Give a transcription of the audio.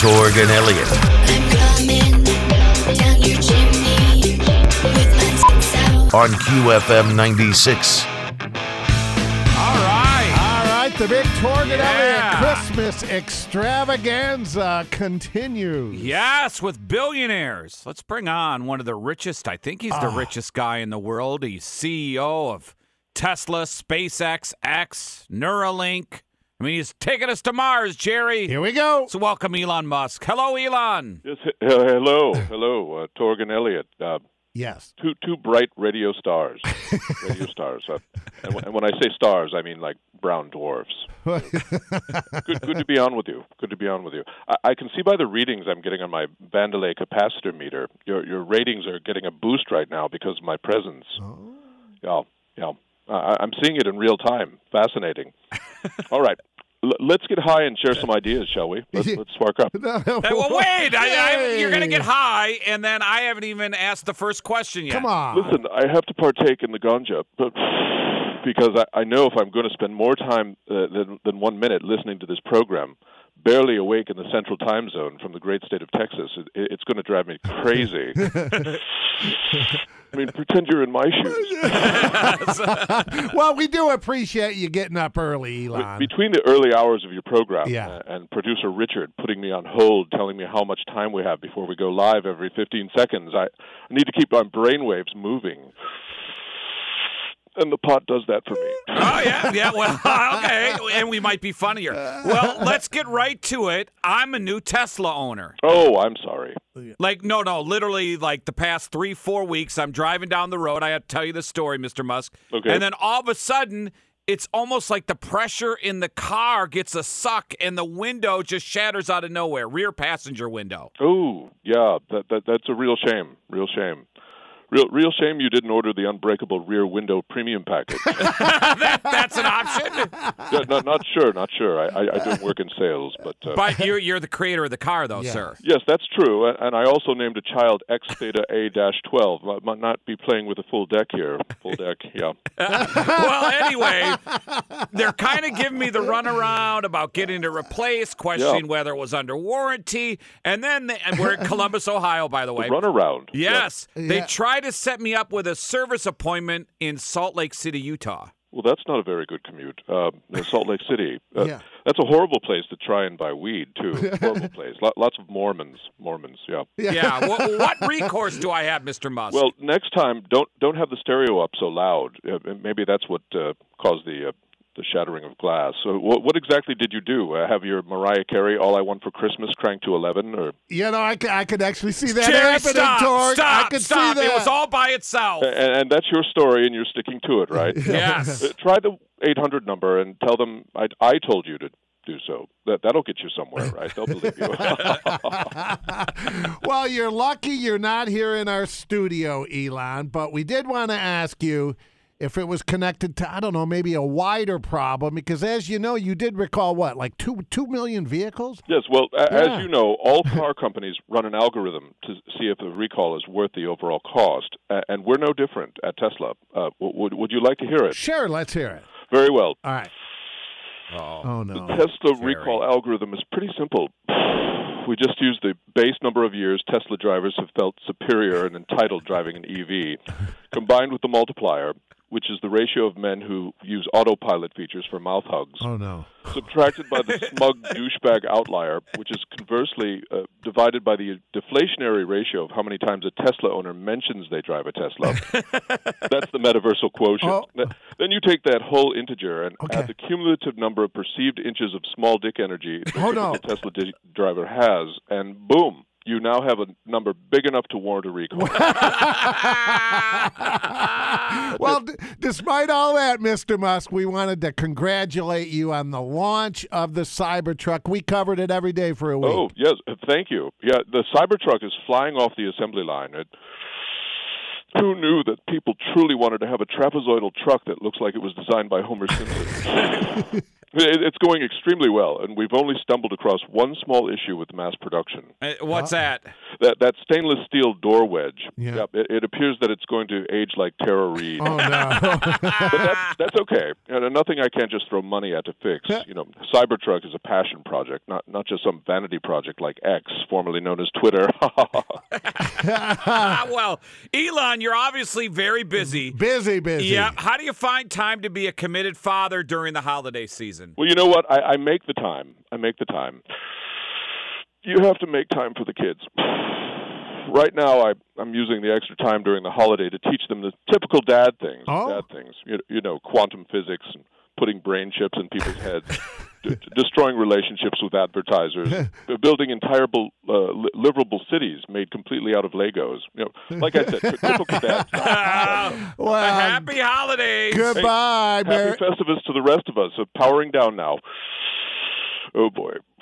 Torg and Elliott. I'm coming down your chimney with my six out. on QFM 96. All right. All right, the big Torg and Yeah. Elliott Christmas extravaganza continues. Yes, with billionaires. Let's bring on one of the richest. I think he's the Ah. richest guy in the world. He's CEO of Tesla, SpaceX, X, Neuralink. I mean, he's taking us to Mars, Jerry. Here we go. So welcome, Elon Musk. Hello, Elon. Yes, he- uh, hello, hello, uh, Torg and Elliott. Uh, Yes. two two bright radio stars, radio stars. Uh, and, when- and when I say stars, I mean like brown dwarfs. Good, good to be on with you. Good to be on with you. I, I can see by the readings I'm getting on my Vandelay capacitor meter, your your ratings are getting a boost right now because of my presence. Oh. Yeah, yeah. I, I'm seeing it in real time. Fascinating. All right. L- let's get high and share some ideas, shall we? Let's, let's spark up. Hey, well, wait. I, I, you're going to get high, and then I haven't even asked the first question yet. Come on. Listen, I have to partake in the ganja, but because I, I know if I'm going to spend more time uh, than, than one minute listening to this program, barely awake in the central time zone from the great state of Texas, it, it's going to drive me crazy. I mean, pretend you're in my shoes. well, we do appreciate you getting up early, Elon. Between the early hours of your program Yeah. uh, and producer Richard putting me on hold, telling me how much time we have before we go live every 15 seconds, I, I need to keep my brainwaves moving. And the pot does that for me. Oh yeah, yeah. Well, okay, and we might be funnier. Well, let's get right to it. I'm a new Tesla owner. Oh, I'm sorry. Like, no, no, literally, like the past three, four weeks, I'm driving down the road. I have to tell you the story, Mr. Musk. Okay. And then all of a sudden, it's almost like the pressure in the car gets a suck, and the window just shatters out of nowhere. Rear passenger window. Oh, yeah, that, that that's a real shame. Real shame. Real real shame you didn't order the unbreakable rear window premium package. that, that's an option. yeah, not not sure, not sure. I, I, I don't work in sales, but uh, But you're you're the creator of the car, though, Yeah. sir. yes, that's true. And- And I also named a child X Theta A dash twelve. I might not be playing with a full deck here. Full deck, yeah. well, anyway, they're kind of giving me the runaround about getting to replace, questioning Yeah. whether it was under warranty, and then they, and we're in Columbus, Ohio, by the way. Runaround. yeah. Yes, they Yeah. tried to set me up with a service appointment in Salt Lake City, Utah. Well, that's not a very good commute. Uh, Salt Lake City. Uh, Yeah. That's a horrible place to try and buy weed too. horrible place. Lo- lots of Mormons. Mormons. Yeah. Yeah. what, what recourse do I have, Mr. Musk? Well, next time, don't don't have the stereo up so loud. Uh, maybe that's what uh, caused the uh, the shattering of glass. So, what, what exactly did you do? Uh, have your Mariah Carey "All I Want for Christmas" cranked to eleven, or you know, I, c- I could actually see that Jerry, happening, stop, Torg. stop, I could stop. see that. It was all by itself. and, and that's your story, and you're sticking to it, right? yes. Uh, Try the 800 number and tell them I, I told you to do so. That that'll get you somewhere, right? They'll believe you. well, you're lucky you're not here in our studio, Elon, but we did want to ask you if it was connected to, I don't know, maybe a wider problem, because as you know, you did recall what, like two two million vehicles? Yes, well, Yeah. as you know, all car companies run an algorithm to see if a recall is worth the overall cost, and we're no different at Tesla. Uh, would would you like to hear it? Sure, let's hear it. Very well. All right. Oh. Oh, The no. Tesla Jerry. recall algorithm is pretty simple. We just use the base number of years Tesla drivers have felt superior and entitled driving an EV, combined with the multiplier, which is the ratio of men who use autopilot features for mouth hugs. Oh, no. subtracted by the smug douchebag outlier, which is conversely uh, divided by the deflationary ratio of how many times a Tesla owner mentions they drive a Tesla. That's the metaversal quotient. Oh. Then you take that whole integer and Okay. add the cumulative number of perceived inches of small dick energy that Oh, no. the Tesla di- driver has, and boom. You now have a number big enough to warrant a recall. well, d- despite all that, Mr. Musk, we wanted to congratulate you on the launch of the Cybertruck. We covered it every day for a week. Oh yes, thank you. Yeah, the Cybertruck is flying off the assembly line. It, who knew that people truly wanted to have a trapezoidal truck that looks like it was designed by Homer Simpson? It- it's going extremely well, and we've only stumbled across one small issue with mass production. Uh, What's that? that that stainless steel door wedge. Yeah. Yep, it, it appears that it's going to age like Tara Reid. Oh no. but that's, that's okay. And nothing I can't just throw money at to fix. You know, Cybertruck is a passion project, not not just some vanity project like X, formerly known as Twitter. Well, Elon, you're obviously very busy. busy, busy. Yeah. How do you find time to be a committed father during the holiday season? well, you know what? I, I make the time. I make the time. You have to make time for the kids. Right now, I, I'm using the extra time during the holiday to teach them the typical dad things. Oh. Dad things. You, you know, quantum physics and putting brain chips in people's heads, d- destroying relationships with advertisers, building entire bel- uh, li- livable cities made completely out of Legos. You know, like I said, typical dad. stuff. Well, a happy holidays. Goodbye, Happy Merry. Festivus to the rest of us. So powering down now. Oh boy.